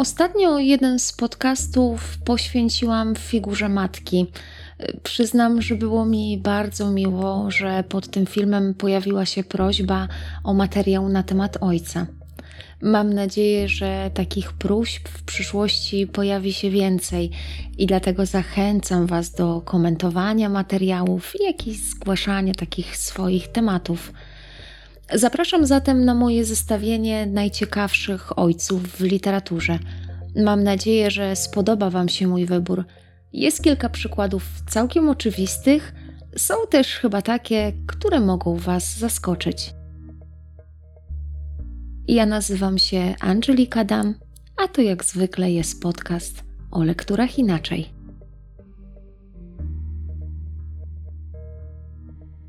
Ostatnio jeden z podcastów poświęciłam figurze matki. Przyznam, że było mi bardzo miło, że pod tym filmem pojawiła się prośba o materiał na temat ojca. Mam nadzieję, że takich próśb w przyszłości pojawi się więcej i dlatego zachęcam Was do komentowania materiałów i zgłaszania takich swoich tematów. Zapraszam zatem na moje zestawienie najciekawszych ojców w literaturze. Mam nadzieję, że spodoba Wam się mój wybór. Jest kilka przykładów całkiem oczywistych, są też chyba takie, które mogą Was zaskoczyć. Ja nazywam się Angelika Dam, a to jak zwykle jest podcast o lekturach inaczej.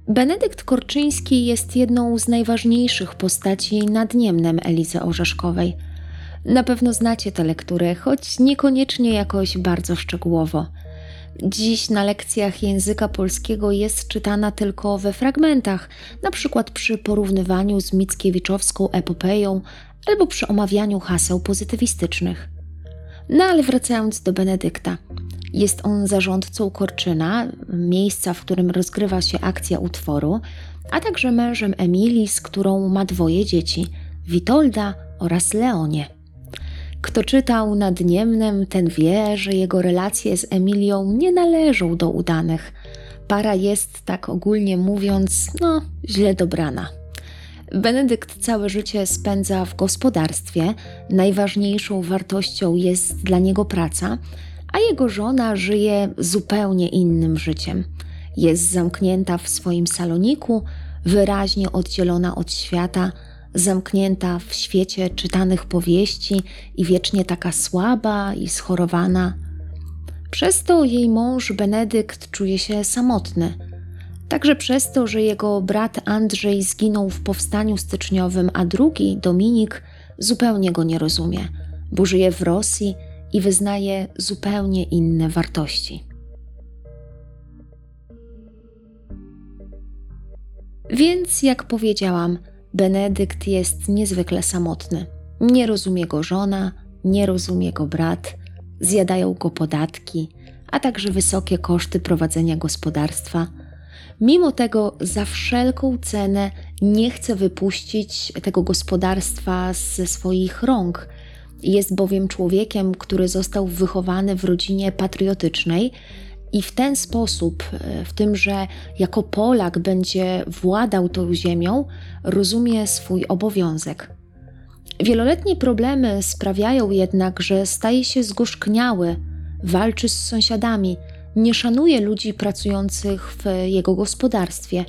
Benedykt Korczyński jest jedną z najważniejszych postaci nad Niemnem Elizy Orzeszkowej. Na pewno znacie tę lekturę, choć niekoniecznie jakoś bardzo szczegółowo. Dziś na lekcjach języka polskiego jest czytana tylko we fragmentach, na przykład przy porównywaniu z Mickiewiczowską epopeją albo przy omawianiu haseł pozytywistycznych. No ale wracając do Benedykta. Jest on zarządcą Korczyna, miejsca, w którym rozgrywa się akcja utworu, a także mężem Emilii, z którą ma dwoje dzieci Witolda oraz Leonie. Kto czytał nad Niemnem, ten wie, że jego relacje z Emilią nie należą do udanych. Para jest, tak ogólnie mówiąc, no, źle dobrana. Benedykt całe życie spędza w gospodarstwie, najważniejszą wartością jest dla niego praca, a jego żona żyje zupełnie innym życiem. Jest zamknięta w swoim saloniku, wyraźnie oddzielona od świata, zamknięta w świecie czytanych powieści i wiecznie taka słaba i schorowana. Przez to jej mąż Benedykt czuje się samotny. Także przez to, że jego brat Andrzej zginął w powstaniu styczniowym, a drugi, Dominik, zupełnie go nie rozumie, bo żyje w Rosji i wyznaje zupełnie inne wartości. Więc, jak powiedziałam, Benedykt jest niezwykle samotny. Nie rozumie go żona, nie rozumie go brat, zjadają go podatki, a także wysokie koszty prowadzenia gospodarstwa. Mimo tego, za wszelką cenę nie chce wypuścić tego gospodarstwa ze swoich rąk. Jest bowiem człowiekiem, który został wychowany w rodzinie patriotycznej, i w ten sposób, e, w tym, że jako Polak będzie władał tą ziemią, rozumie swój obowiązek. Wieloletnie problemy sprawiają jednak, że staje się zgorzkniały, walczy z sąsiadami, nie szanuje ludzi pracujących w jego gospodarstwie.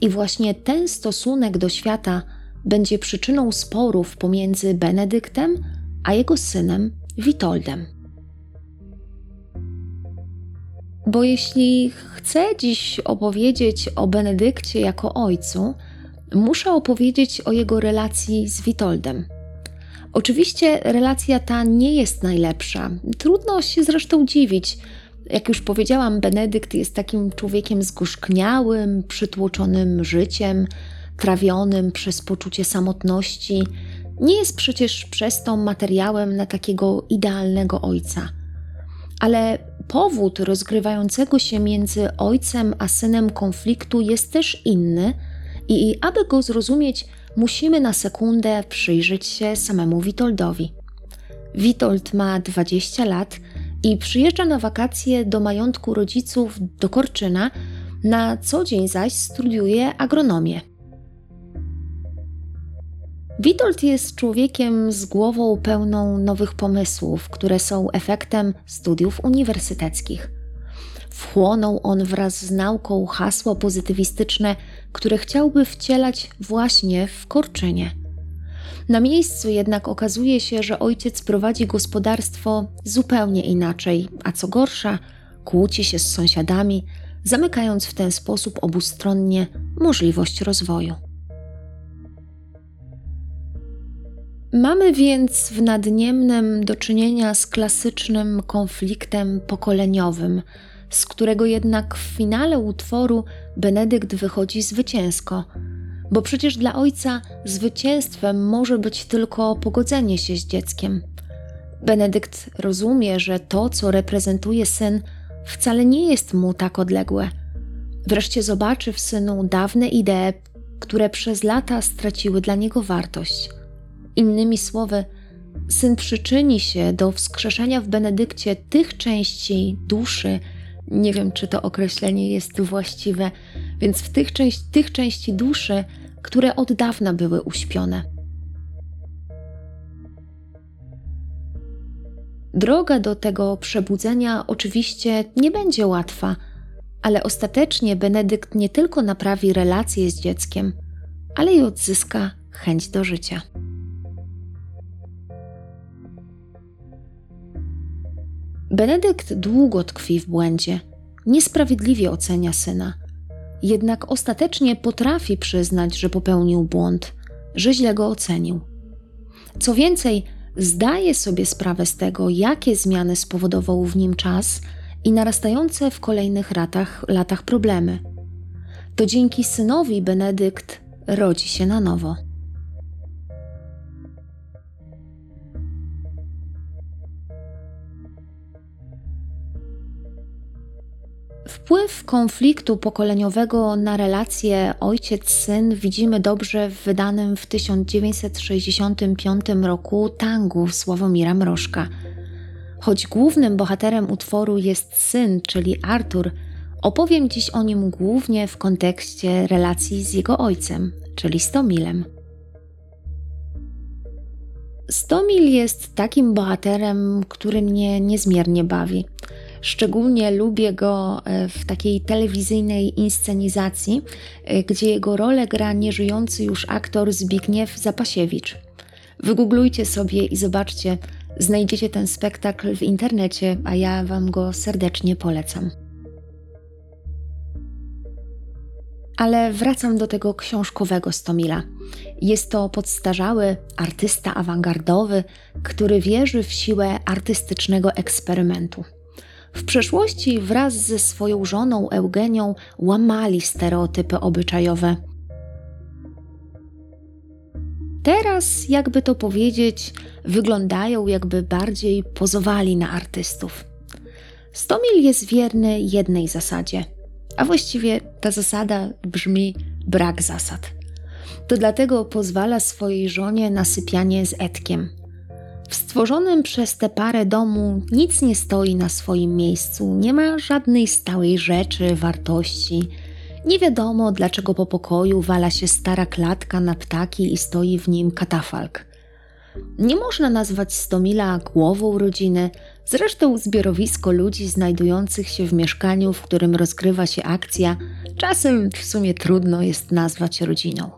I właśnie ten stosunek do świata będzie przyczyną sporów pomiędzy Benedyktem a jego synem Witoldem. Bo jeśli chcę dziś opowiedzieć o Benedykcie jako ojcu, muszę opowiedzieć o jego relacji z Witoldem. Oczywiście relacja ta nie jest najlepsza. Trudno się zresztą dziwić. Jak już powiedziałam, Benedykt jest takim człowiekiem zgorzkniałym, przytłoczonym życiem, trawionym przez poczucie samotności. Nie jest przecież przez to materiałem na takiego idealnego ojca. Ale powód rozgrywającego się między ojcem a synem konfliktu jest też inny, i aby go zrozumieć, musimy na sekundę przyjrzeć się samemu Witoldowi. Witold ma 20 lat i przyjeżdża na wakacje do majątku rodziców do Korczyna, na co dzień zaś studiuje agronomię. Witold jest człowiekiem z głową pełną nowych pomysłów, które są efektem studiów uniwersyteckich. Wchłonął on wraz z nauką hasło pozytywistyczne, które chciałby wcielać właśnie w Korczynie. Na miejscu jednak okazuje się, że ojciec prowadzi gospodarstwo zupełnie inaczej, a co gorsza, kłóci się z sąsiadami, zamykając w ten sposób obustronnie możliwość rozwoju. Mamy więc w Nadniemnem do czynienia z klasycznym konfliktem pokoleniowym, z którego jednak w finale utworu Benedykt wychodzi zwycięsko, bo przecież dla ojca zwycięstwem może być tylko pogodzenie się z dzieckiem. Benedykt rozumie, że to, co reprezentuje syn, wcale nie jest mu tak odległe. Wreszcie zobaczy w synu dawne idee, które przez lata straciły dla niego wartość. Innymi słowy, syn przyczyni się do wskrzeszenia w Benedykcie tych części duszy, nie wiem czy to określenie jest właściwe, więc w tych, części, tych części duszy, które od dawna były uśpione. Droga do tego przebudzenia oczywiście nie będzie łatwa, ale ostatecznie Benedykt nie tylko naprawi relacje z dzieckiem, ale i odzyska chęć do życia. Benedykt długo tkwi w błędzie, niesprawiedliwie ocenia syna, jednak ostatecznie potrafi przyznać, że popełnił błąd, że źle go ocenił. Co więcej, zdaje sobie sprawę z tego, jakie zmiany spowodował w nim czas i narastające w kolejnych latach, latach problemy. To dzięki synowi Benedykt rodzi się na nowo. Konfliktu pokoleniowego na relacje ojciec-syn widzimy dobrze w wydanym w 1965 roku tangu Sławomira Mrożka. Choć głównym bohaterem utworu jest syn, czyli Artur, opowiem dziś o nim głównie w kontekście relacji z jego ojcem, czyli Stomilem. Stomil jest takim bohaterem, który mnie niezmiernie bawi. Szczególnie lubię go e, w takiej telewizyjnej inscenizacji, e, gdzie jego rolę gra nieżyjący już aktor Zbigniew Zapasiewicz. Wygooglujcie sobie i zobaczcie, znajdziecie ten spektakl w internecie, a ja Wam go serdecznie polecam. Ale wracam do tego książkowego Stomila. Jest to podstarzały artysta awangardowy, który wierzy w siłę artystycznego eksperymentu. W przeszłości wraz ze swoją żoną Eugenią łamali stereotypy obyczajowe. Teraz, jakby to powiedzieć, wyglądają jakby bardziej pozowali na artystów. Stomil jest wierny jednej zasadzie, a właściwie ta zasada brzmi brak zasad. To dlatego pozwala swojej żonie na sypianie z Edkiem, w stworzonym przez tę parę domu nic nie stoi na swoim miejscu, nie ma żadnej stałej rzeczy, wartości. Nie wiadomo, dlaczego po pokoju wala się stara klatka na ptaki i stoi w nim katafalk. Nie można nazwać Stomila głową rodziny, zresztą zbiorowisko ludzi znajdujących się w mieszkaniu, w którym rozgrywa się akcja, czasem w sumie trudno jest nazwać rodziną.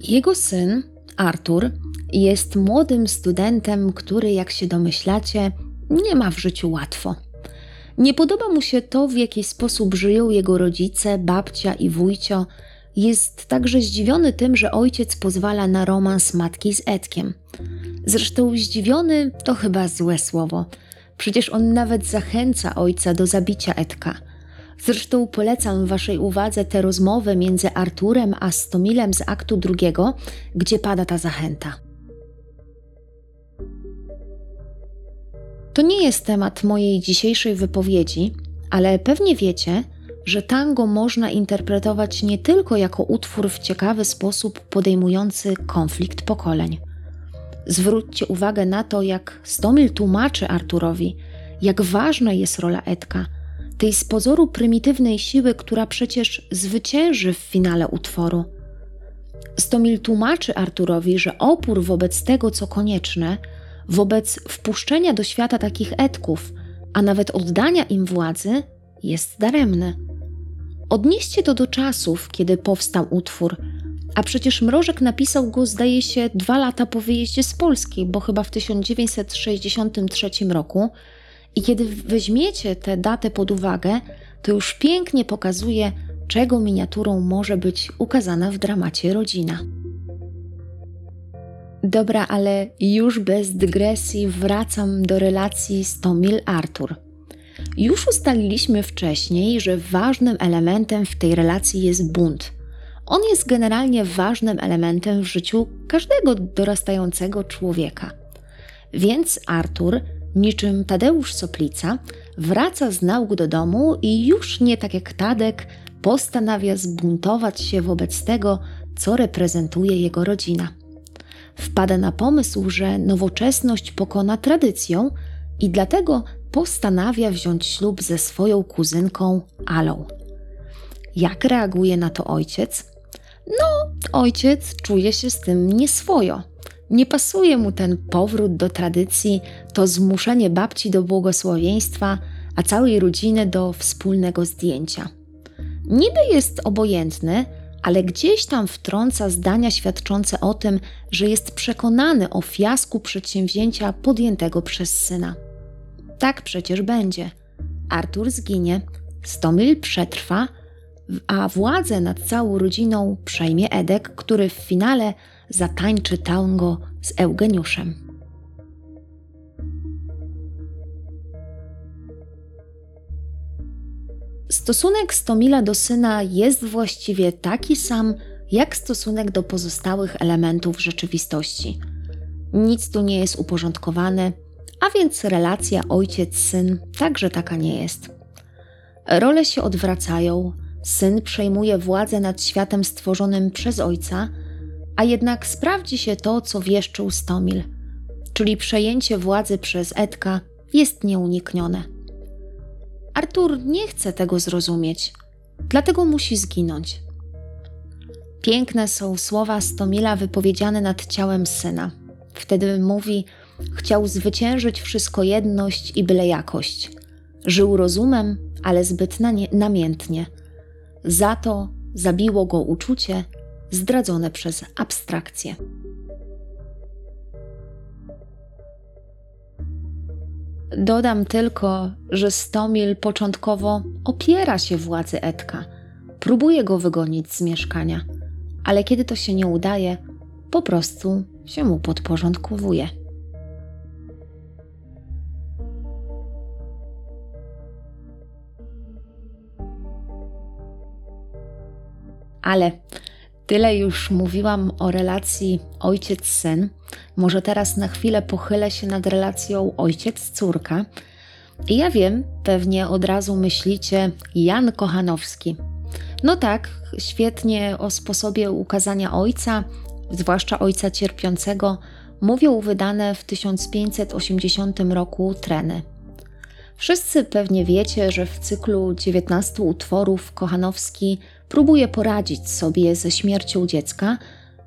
Jego syn, Artur jest młodym studentem, który, jak się domyślacie, nie ma w życiu łatwo. Nie podoba mu się to, w jaki sposób żyją jego rodzice, babcia i wujcio. Jest także zdziwiony tym, że ojciec pozwala na romans matki z Edkiem. Zresztą zdziwiony to chyba złe słowo. Przecież on nawet zachęca ojca do zabicia Edka – Zresztą polecam Waszej uwadze tę rozmowę między Arturem a Stomilem z aktu drugiego, gdzie pada ta zachęta. To nie jest temat mojej dzisiejszej wypowiedzi, ale pewnie wiecie, że tango można interpretować nie tylko jako utwór w ciekawy sposób podejmujący konflikt pokoleń. Zwróćcie uwagę na to, jak Stomil tłumaczy Arturowi, jak ważna jest rola Edka – tej z pozoru prymitywnej siły, która przecież zwycięży w finale utworu. Stomil tłumaczy Arturowi, że opór wobec tego, co konieczne, wobec wpuszczenia do świata takich etków, a nawet oddania im władzy, jest daremny. Odnieście to do czasów, kiedy powstał utwór, a przecież Mrożek napisał go, zdaje się, dwa lata po wyjeździe z Polski, bo chyba w 1963 roku i kiedy weźmiecie tę datę pod uwagę, to już pięknie pokazuje, czego miniaturą może być ukazana w dramacie rodzina. Dobra, ale już bez dygresji wracam do relacji Stomil-Artur. Już ustaliliśmy wcześniej, że ważnym elementem w tej relacji jest bunt. On jest generalnie ważnym elementem w życiu każdego dorastającego człowieka. Więc Artur, niczym Tadeusz Soplica, wraca z nauk do domu i już nie tak jak Tadek postanawia zbuntować się wobec tego, co reprezentuje jego rodzina. Wpada na pomysł, że nowoczesność pokona tradycją i dlatego postanawia wziąć ślub ze swoją kuzynką Alą. Jak reaguje na to ojciec? No, ojciec czuje się z tym nieswojo. Nie pasuje mu ten powrót do tradycji, to zmuszenie babci do błogosławieństwa, a całej rodziny do wspólnego zdjęcia. Niby jest obojętny, ale gdzieś tam wtrąca zdania świadczące o tym, że jest przekonany o fiasku przedsięwzięcia podjętego przez syna. Tak przecież będzie. Artur zginie, Stomil przetrwa, a władzę nad całą rodziną przejmie Edek, który w finale zatańczy tango z Eugeniuszem. Stosunek Stomila do syna jest właściwie taki sam, jak stosunek do pozostałych elementów rzeczywistości. Nic tu nie jest uporządkowane, a więc relacja ojciec-syn także taka nie jest. Role się odwracają, syn przejmuje władzę nad światem stworzonym przez ojca, a jednak sprawdzi się to, co wieszczył Stomil, czyli przejęcie władzy przez Edka jest nieuniknione. Artur nie chce tego zrozumieć, dlatego musi zginąć. Piękne są słowa Stomila wypowiedziane nad ciałem syna. Wtedy mówi: Chciał zwyciężyć wszystko jedność i byle jakość. Żył rozumem, ale zbyt namiętnie. Za to zabiło go uczucie zdradzone przez abstrakcję. Dodam tylko, że Stomil początkowo opiera się władzy Edka, próbuje go wygonić z mieszkania, ale kiedy to się nie udaje, po prostu się mu podporządkowuje. Ale Tyle już mówiłam o relacji ojciec-syn. Może teraz na chwilę pochylę się nad relacją ojciec-córka. I ja wiem, pewnie od razu myślicie Jan Kochanowski. No tak, świetnie o sposobie ukazania ojca, zwłaszcza ojca cierpiącego, mówią wydane w 1580 roku treny. Wszyscy pewnie wiecie, że w cyklu 19 utworów Kochanowski próbuje poradzić sobie ze śmiercią dziecka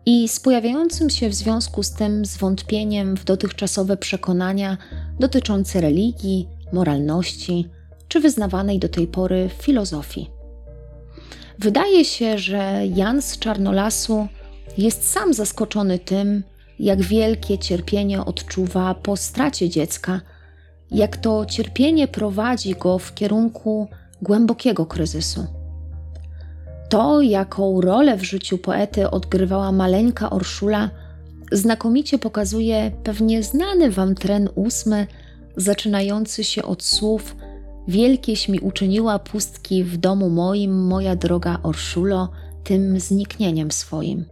i z pojawiającym się w związku z tym zwątpieniem w dotychczasowe przekonania dotyczące religii, moralności czy wyznawanej do tej pory filozofii. Wydaje się, że Jan z Czarnolasu jest sam zaskoczony tym, jak wielkie cierpienie odczuwa po stracie dziecka, jak to cierpienie prowadzi go w kierunku głębokiego kryzysu. To, jaką rolę w życiu poety odgrywała maleńka Orszula, znakomicie pokazuje pewnie znany wam tren ósmy, zaczynający się od słów Wielkieś mi uczyniła pustki w domu moim, moja droga Orszulo, tym zniknieniem swoim.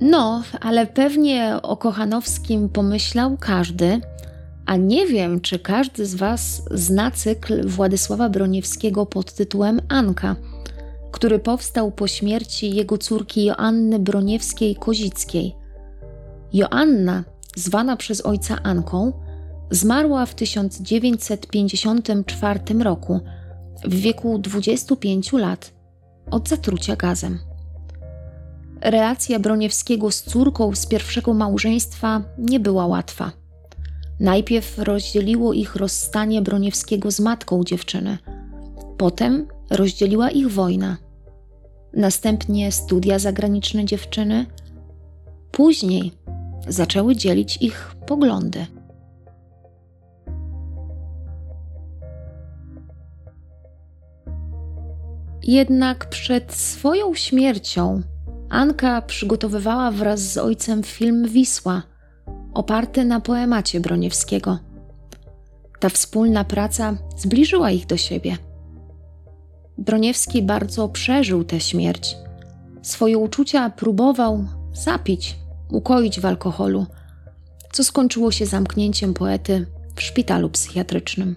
No, ale pewnie o Kochanowskim pomyślał każdy, a nie wiem, czy każdy z Was zna cykl Władysława Broniewskiego pod tytułem Anka, który powstał po śmierci jego córki Joanny Broniewskiej-Kozickiej. Joanna, zwana przez ojca Anką, zmarła w 1954 roku w wieku 25 lat od zatrucia gazem. Relacja Broniewskiego z córką z pierwszego małżeństwa nie była łatwa. Najpierw rozdzieliło ich rozstanie Broniewskiego z matką dziewczyny, potem rozdzieliła ich wojna, następnie studia zagraniczne dziewczyny, później zaczęły dzielić ich poglądy. Jednak przed swoją śmiercią Anka przygotowywała wraz z ojcem film Wisła – oparty na poemacie Broniewskiego. Ta wspólna praca zbliżyła ich do siebie. Broniewski bardzo przeżył tę śmierć. Swoje uczucia próbował zapić, ukoić w alkoholu, co skończyło się zamknięciem poety w szpitalu psychiatrycznym.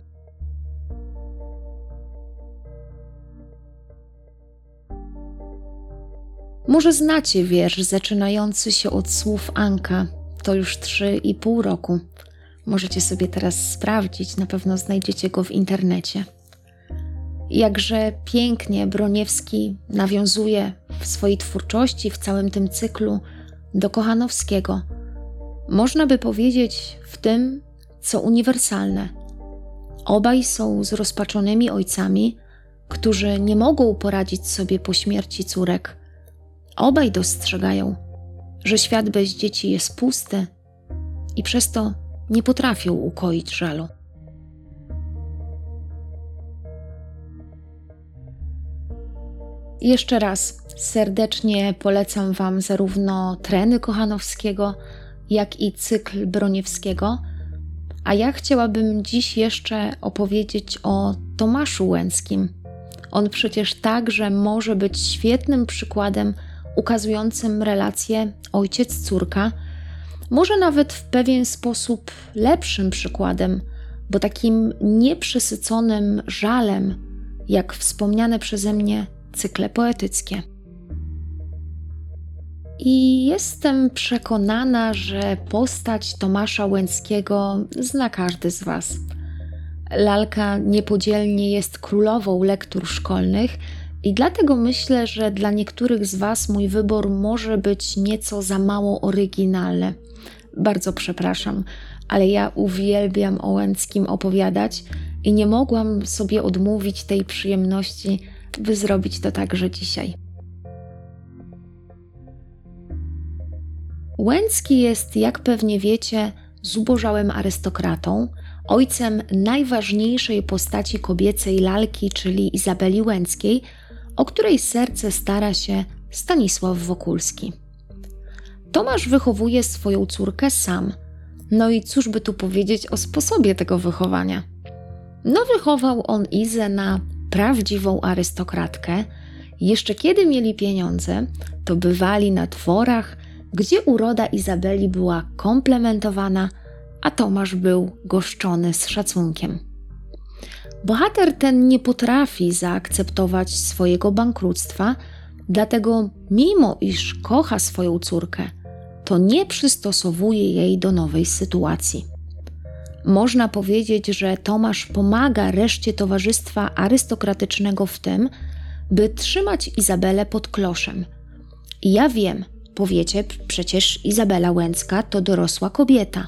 Może znacie wiersz zaczynający się od słów Anka. To już trzy i pół roku. Możecie sobie teraz sprawdzić, na pewno znajdziecie go w internecie. Jakże pięknie Broniewski nawiązuje w swojej twórczości, w całym tym cyklu do Kochanowskiego. Można by powiedzieć w tym, co uniwersalne. Obaj są zrozpaczonymi ojcami, którzy nie mogą poradzić sobie po śmierci córek. Obaj dostrzegają, że świat bez dzieci jest pusty i przez to nie potrafią ukoić żalu. Jeszcze raz serdecznie polecam Wam zarówno treny Kochanowskiego, jak i cykl Broniewskiego. A ja chciałabym dziś jeszcze opowiedzieć o Tomaszu Łęckim. On przecież także może być świetnym przykładem ukazującym relację ojciec-córka, może nawet w pewien sposób lepszym przykładem, bo takim nieprzesyconym żalem, jak wspomniane przeze mnie cykle poetyckie. I jestem przekonana, że postać Tomasza Łęckiego zna każdy z Was. Lalka niepodzielnie jest królową lektur szkolnych i dlatego myślę, że dla niektórych z Was mój wybór może być nieco za mało oryginalny. Bardzo przepraszam, ale ja uwielbiam o Łęckim opowiadać i nie mogłam sobie odmówić tej przyjemności, by zrobić to także dzisiaj. Łęcki jest, jak pewnie wiecie, zubożałym arystokratą, ojcem najważniejszej postaci kobiecej lalki, czyli Izabeli Łęckiej, o której serce stara się Stanisław Wokulski. Tomasz wychowuje swoją córkę sam. No i cóż by tu powiedzieć o sposobie tego wychowania? No, wychował on Izę na prawdziwą arystokratkę. Jeszcze kiedy mieli pieniądze, to bywali na dworach, gdzie uroda Izabeli była komplementowana, a Tomasz był goszczony z szacunkiem. Bohater ten nie potrafi zaakceptować swojego bankructwa, dlatego, mimo iż kocha swoją córkę, to nie przystosowuje jej do nowej sytuacji. Można powiedzieć, że Tomasz pomaga reszcie towarzystwa arystokratycznego w tym, by trzymać Izabelę pod kloszem. Ja wiem, powiecie, przecież Izabela Łęcka to dorosła kobieta.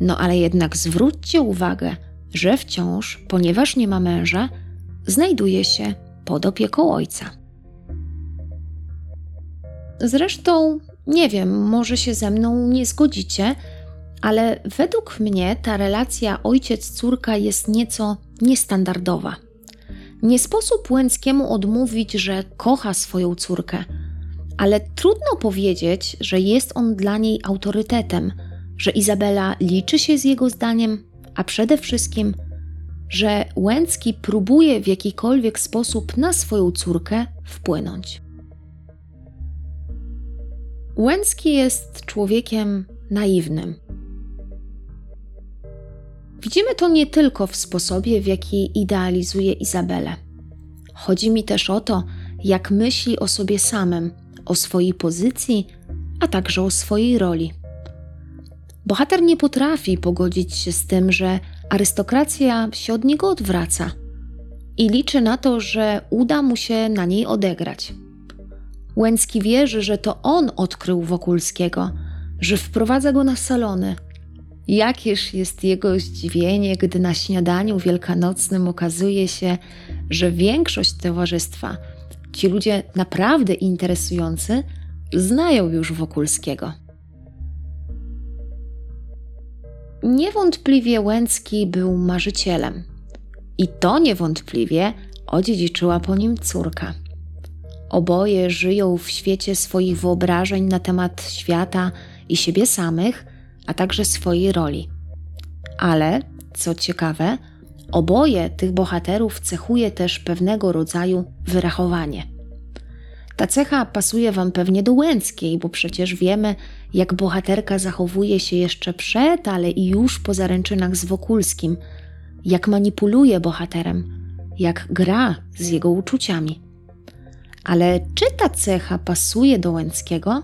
No ale jednak zwróćcie uwagę, że wciąż, ponieważ nie ma męża, znajduje się pod opieką ojca. Zresztą, nie wiem, może się ze mną nie zgodzicie, ale według mnie ta relacja ojciec-córka jest nieco niestandardowa. Nie sposób Łęckiemu odmówić, że kocha swoją córkę, ale trudno powiedzieć, że jest on dla niej autorytetem, że Izabela liczy się z jego zdaniem, a przede wszystkim, że Łęcki próbuje w jakikolwiek sposób na swoją córkę wpłynąć. Łęcki jest człowiekiem naiwnym. Widzimy to nie tylko w sposobie, w jaki idealizuje Izabelę. Chodzi mi też o to, jak myśli o sobie samym, o swojej pozycji, a także o swojej roli. Bohater nie potrafi pogodzić się z tym, że arystokracja się od niego odwraca i liczy na to, że uda mu się na niej odegrać. Łęcki wierzy, że to on odkrył Wokulskiego, że wprowadza go na salony. Jakież jest jego zdziwienie, gdy na śniadaniu wielkanocnym okazuje się, że większość towarzystwa, ci ludzie naprawdę interesujący, znają już Wokulskiego. Niewątpliwie Łęcki był marzycielem. I to niewątpliwie odziedziczyła po nim córka. Oboje żyją w świecie swoich wyobrażeń na temat świata i siebie samych, a także swojej roli. Ale, co ciekawe, Oboje tych bohaterów cechuje też pewnego rodzaju wyrachowanie. Ta cecha pasuje Wam pewnie do Łęckiej, bo przecież wiemy, jak bohaterka zachowuje się jeszcze przed, ale i już po zaręczynach z Wokulskim, jak manipuluje bohaterem, jak gra z jego uczuciami. Ale czy ta cecha pasuje do Łęckiego?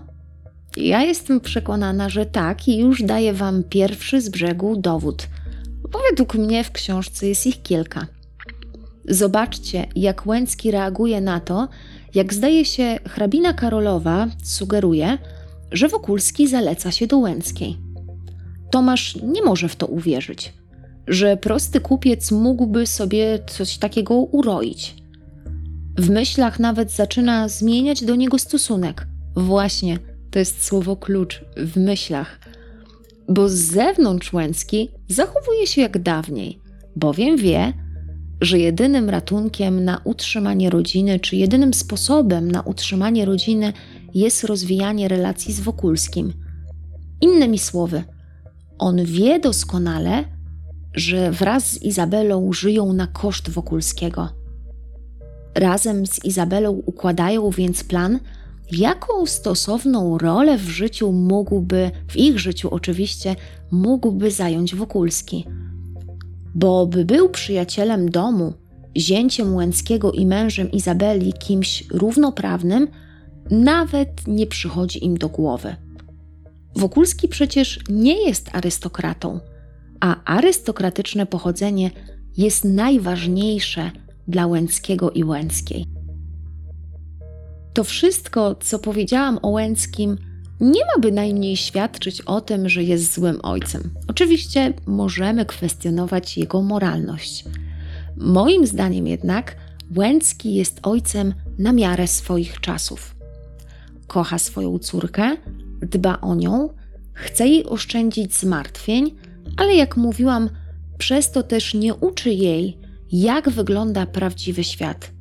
Ja jestem przekonana, że tak i już daję Wam pierwszy z brzegu dowód, bo według mnie w książce jest ich kilka. Zobaczcie, jak Łęcki reaguje na to, jak zdaje się hrabina Karolowa sugeruje, że Wokulski zaleca się do Łęckiej. Tomasz nie może w to uwierzyć, że prosty kupiec mógłby sobie coś takiego uroić. W myślach nawet zaczyna zmieniać do niego stosunek. Właśnie, to jest słowo klucz w myślach. Bo z zewnątrz Łęcki zachowuje się jak dawniej, bowiem wie, że jedynym ratunkiem na utrzymanie rodziny, czy jedynym sposobem na utrzymanie rodziny jest rozwijanie relacji z Wokulskim. Innymi słowy, on wie doskonale, że wraz z Izabelą żyją na koszt Wokulskiego. Razem z Izabelą układają więc plan, jaką stosowną rolę w życiu mógłby, w ich życiu oczywiście, mógłby zająć Wokulski. Bo by był przyjacielem domu, zięciem Łęckiego i mężem Izabeli kimś równoprawnym, nawet nie przychodzi im do głowy. Wokulski przecież nie jest arystokratą, a arystokratyczne pochodzenie jest najważniejsze dla Łęckiego i Łęckiej. To wszystko, co powiedziałam o Łęckim, nie ma bynajmniej świadczyć o tym, że jest złym ojcem. Oczywiście możemy kwestionować jego moralność. Moim zdaniem jednak Łęcki jest ojcem na miarę swoich czasów. Kocha swoją córkę, dba o nią, chce jej oszczędzić zmartwień, ale jak mówiłam, przez to też nie uczy jej, jak wygląda prawdziwy świat.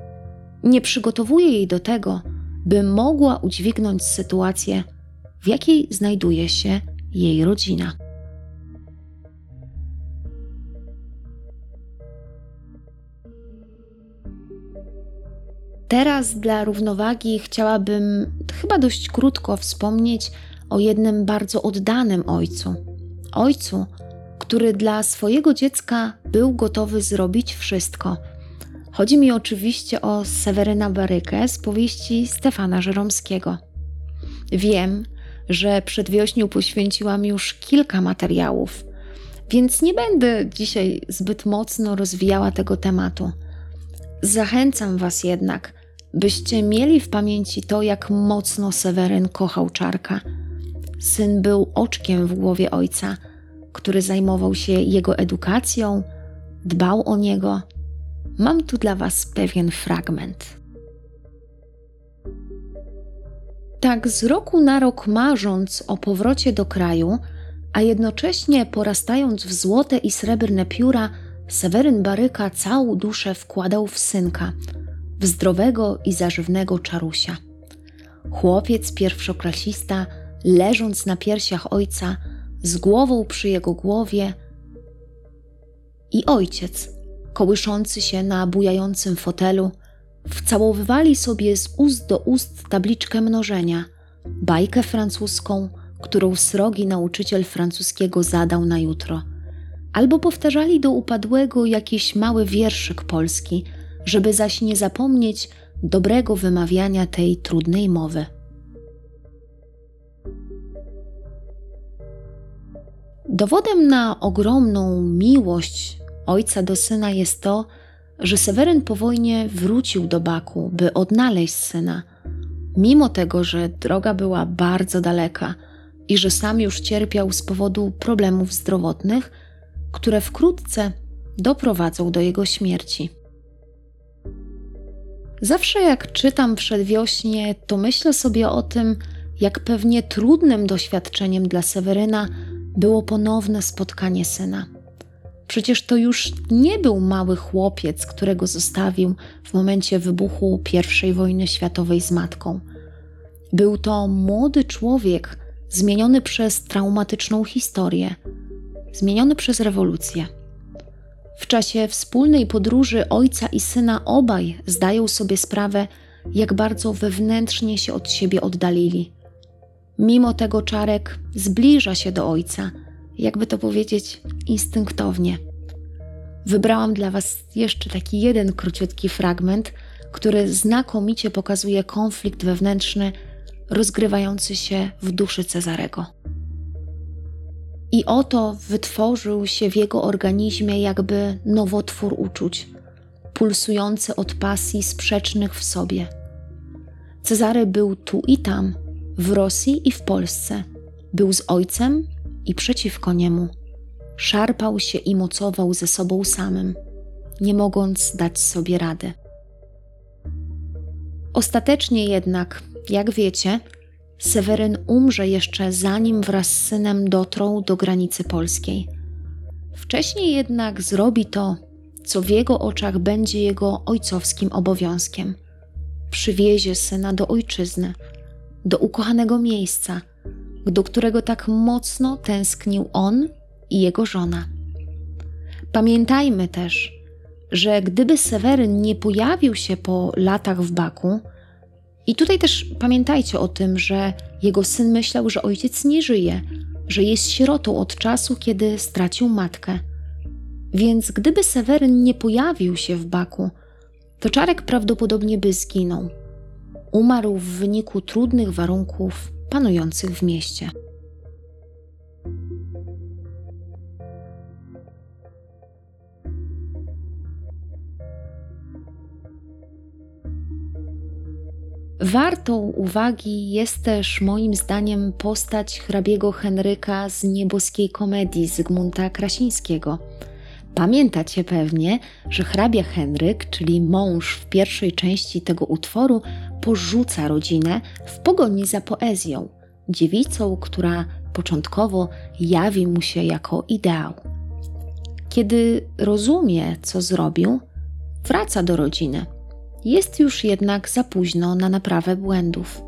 Nie przygotowuje jej do tego, by mogła udźwignąć sytuację, w jakiej znajduje się jej rodzina. Teraz dla równowagi chciałabym chyba dość krótko wspomnieć o jednym bardzo oddanym ojcu. Ojcu, który dla swojego dziecka był gotowy zrobić wszystko. Chodzi mi oczywiście o Seweryna Barykę z powieści Stefana Żeromskiego. Wiem, że przed wiośnią poświęciłam już kilka materiałów, więc nie będę dzisiaj zbyt mocno rozwijała tego tematu. Zachęcam Was jednak, byście mieli w pamięci to, jak mocno Seweryn kochał czarka. Syn był oczkiem w głowie ojca, który zajmował się jego edukacją, dbał o niego. Mam tu dla Was pewien fragment. Tak z roku na rok marząc o powrocie do kraju, a jednocześnie porastając w złote i srebrne pióra, Seweryn Baryka całą duszę wkładał w synka, w zdrowego i zażywnego czarusia. Chłopiec pierwszoklasista, leżąc na piersiach ojca, z głową przy jego głowie, i ojciec, kołyszący się na bujającym fotelu, wcałowywali sobie z ust do ust tabliczkę mnożenia, bajkę francuską, którą srogi nauczyciel francuskiego zadał na jutro, albo powtarzali do upadłego jakiś mały wierszyk polski, żeby zaś nie zapomnieć dobrego wymawiania tej trudnej mowy. Dowodem na ogromną miłość ojca do syna jest to, że Seweryn po wojnie wrócił do Baku, by odnaleźć syna, mimo tego, że droga była bardzo daleka i że sam już cierpiał z powodu problemów zdrowotnych, które wkrótce doprowadzą do jego śmierci. Zawsze jak czytam przedwiośnie, to myślę sobie o tym, jak pewnie trudnym doświadczeniem dla Seweryna było ponowne spotkanie syna. Przecież to już nie był mały chłopiec, którego zostawił w momencie wybuchu I wojny światowej z matką. Był to młody człowiek zmieniony przez traumatyczną historię, zmieniony przez rewolucję. W czasie wspólnej podróży ojca i syna obaj zdają sobie sprawę, jak bardzo wewnętrznie się od siebie oddalili. Mimo tego Czarek zbliża się do ojca, jakby to powiedzieć, instynktownie. Wybrałam dla Was jeszcze taki jeden króciutki fragment, który znakomicie pokazuje konflikt wewnętrzny rozgrywający się w duszy Cezarego. I oto wytworzył się w jego organizmie jakby nowotwór uczuć, pulsujący od pasji sprzecznych w sobie. Cezary był tu i tam, w Rosji i w Polsce. Był z ojcem i przeciwko niemu. Szarpał się i mocował ze sobą samym, nie mogąc dać sobie rady. Ostatecznie jednak, jak wiecie, Seweryn umrze jeszcze zanim wraz z synem dotrą do granicy polskiej. Wcześniej jednak zrobi to, co w jego oczach będzie jego ojcowskim obowiązkiem. Przywiezie syna do ojczyzny, do ukochanego miejsca, do którego tak mocno tęsknił on i jego żona. Pamiętajmy też, że gdyby Seweryn nie pojawił się po latach w Baku, i tutaj też pamiętajcie o tym, że jego syn myślał, że ojciec nie żyje, że jest sierotą od czasu, kiedy stracił matkę. Więc gdyby Seweryn nie pojawił się w Baku, to Czarek prawdopodobnie by zginął. Umarł w wyniku trudnych warunków panujących w mieście. Wartą uwagi jest też moim zdaniem postać hrabiego Henryka z nieboskiej komedii Zygmunta Krasińskiego. Pamiętacie pewnie, że hrabia Henryk, czyli mąż w pierwszej części tego utworu, porzuca rodzinę w pogoni za poezją, dziewicą, która początkowo jawi mu się jako ideał. Kiedy rozumie, co zrobił, wraca do rodziny jest już jednak za późno na naprawę błędów.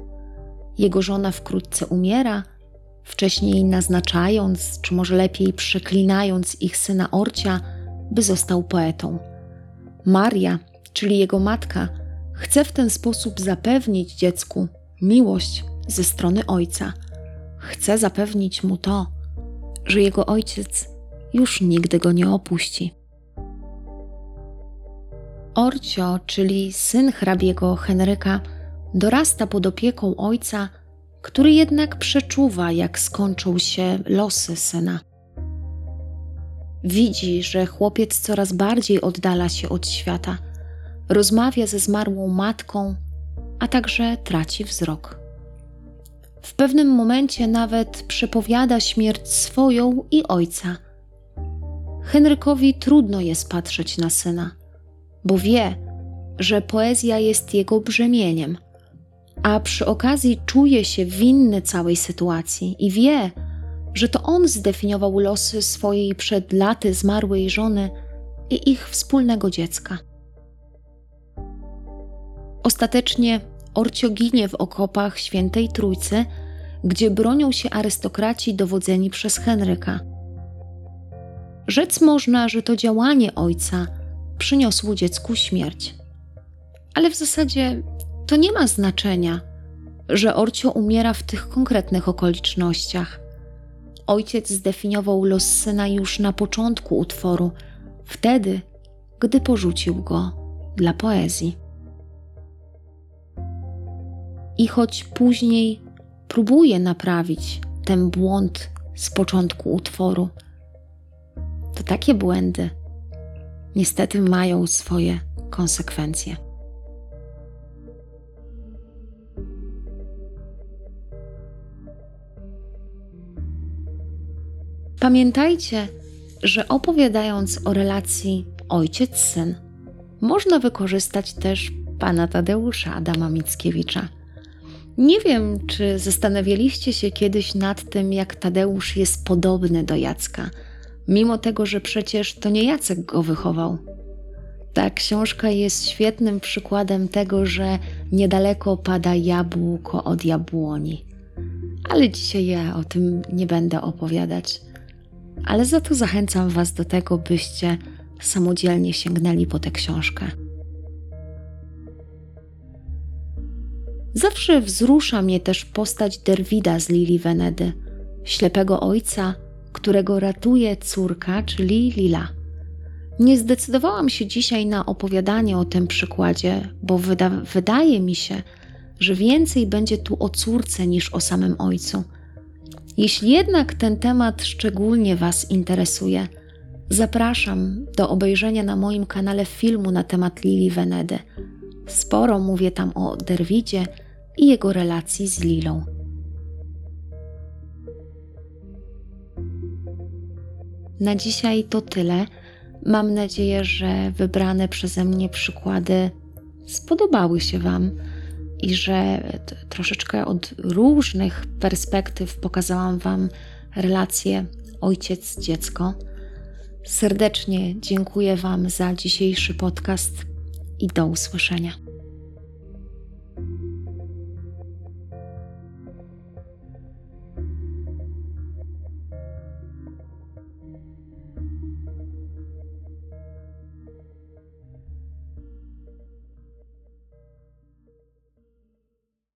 Jego żona wkrótce umiera, wcześniej naznaczając, czy może lepiej przeklinając ich syna Orcia, by został poetą. Maria, czyli jego matka, chce w ten sposób zapewnić dziecku miłość ze strony ojca. Chce zapewnić mu to, że jego ojciec już nigdy go nie opuści. Orcio, czyli syn hrabiego Henryka, dorasta pod opieką ojca, który jednak przeczuwa, jak skończą się losy syna. Widzi, że chłopiec coraz bardziej oddala się od świata, rozmawia ze zmarłą matką, a także traci wzrok. W pewnym momencie nawet przepowiada śmierć swoją i ojca. Henrykowi trudno jest patrzeć na syna bo wie, że poezja jest jego brzemieniem, a przy okazji czuje się winny całej sytuacji i wie, że to on zdefiniował losy swojej przed laty zmarłej żony i ich wspólnego dziecka. Ostatecznie Orcio ginie w okopach Świętej Trójcy, gdzie bronią się arystokraci dowodzeni przez Henryka. Rzec można, że to działanie ojca – przyniosło dziecku śmierć. Ale w zasadzie to nie ma znaczenia, że Orcio umiera w tych konkretnych okolicznościach. Ojciec zdefiniował los syna już na początku utworu, wtedy, gdy porzucił go dla poezji. I choć później próbuje naprawić ten błąd z początku utworu, to takie błędy niestety mają swoje konsekwencje. Pamiętajcie, że opowiadając o relacji ojciec-syn, można wykorzystać też pana Tadeusza Adama Mickiewicza. Nie wiem, czy zastanawialiście się kiedyś nad tym, jak Tadeusz jest podobny do Jacka – mimo tego, że przecież to nie Jacek go wychował. Ta książka jest świetnym przykładem tego, że niedaleko pada jabłko od jabłoni. Ale dzisiaj ja o tym nie będę opowiadać. Ale za to zachęcam Was do tego, byście samodzielnie sięgnęli po tę książkę. Zawsze wzrusza mnie też postać Derwida z Lili Venedy, ślepego ojca, którego ratuje córka, czyli Lila. Nie zdecydowałam się dzisiaj na opowiadanie o tym przykładzie, bo wyda wydaje mi się, że więcej będzie tu o córce niż o samym ojcu. Jeśli jednak ten temat szczególnie Was interesuje, zapraszam do obejrzenia na moim kanale filmu na temat Lili Venedy. Sporo mówię tam o Derwidzie i jego relacji z Lilą. Na dzisiaj to tyle. Mam nadzieję, że wybrane przeze mnie przykłady spodobały się Wam i że troszeczkę od różnych perspektyw pokazałam Wam relację ojciec-dziecko. Serdecznie dziękuję Wam za dzisiejszy podcast i do usłyszenia.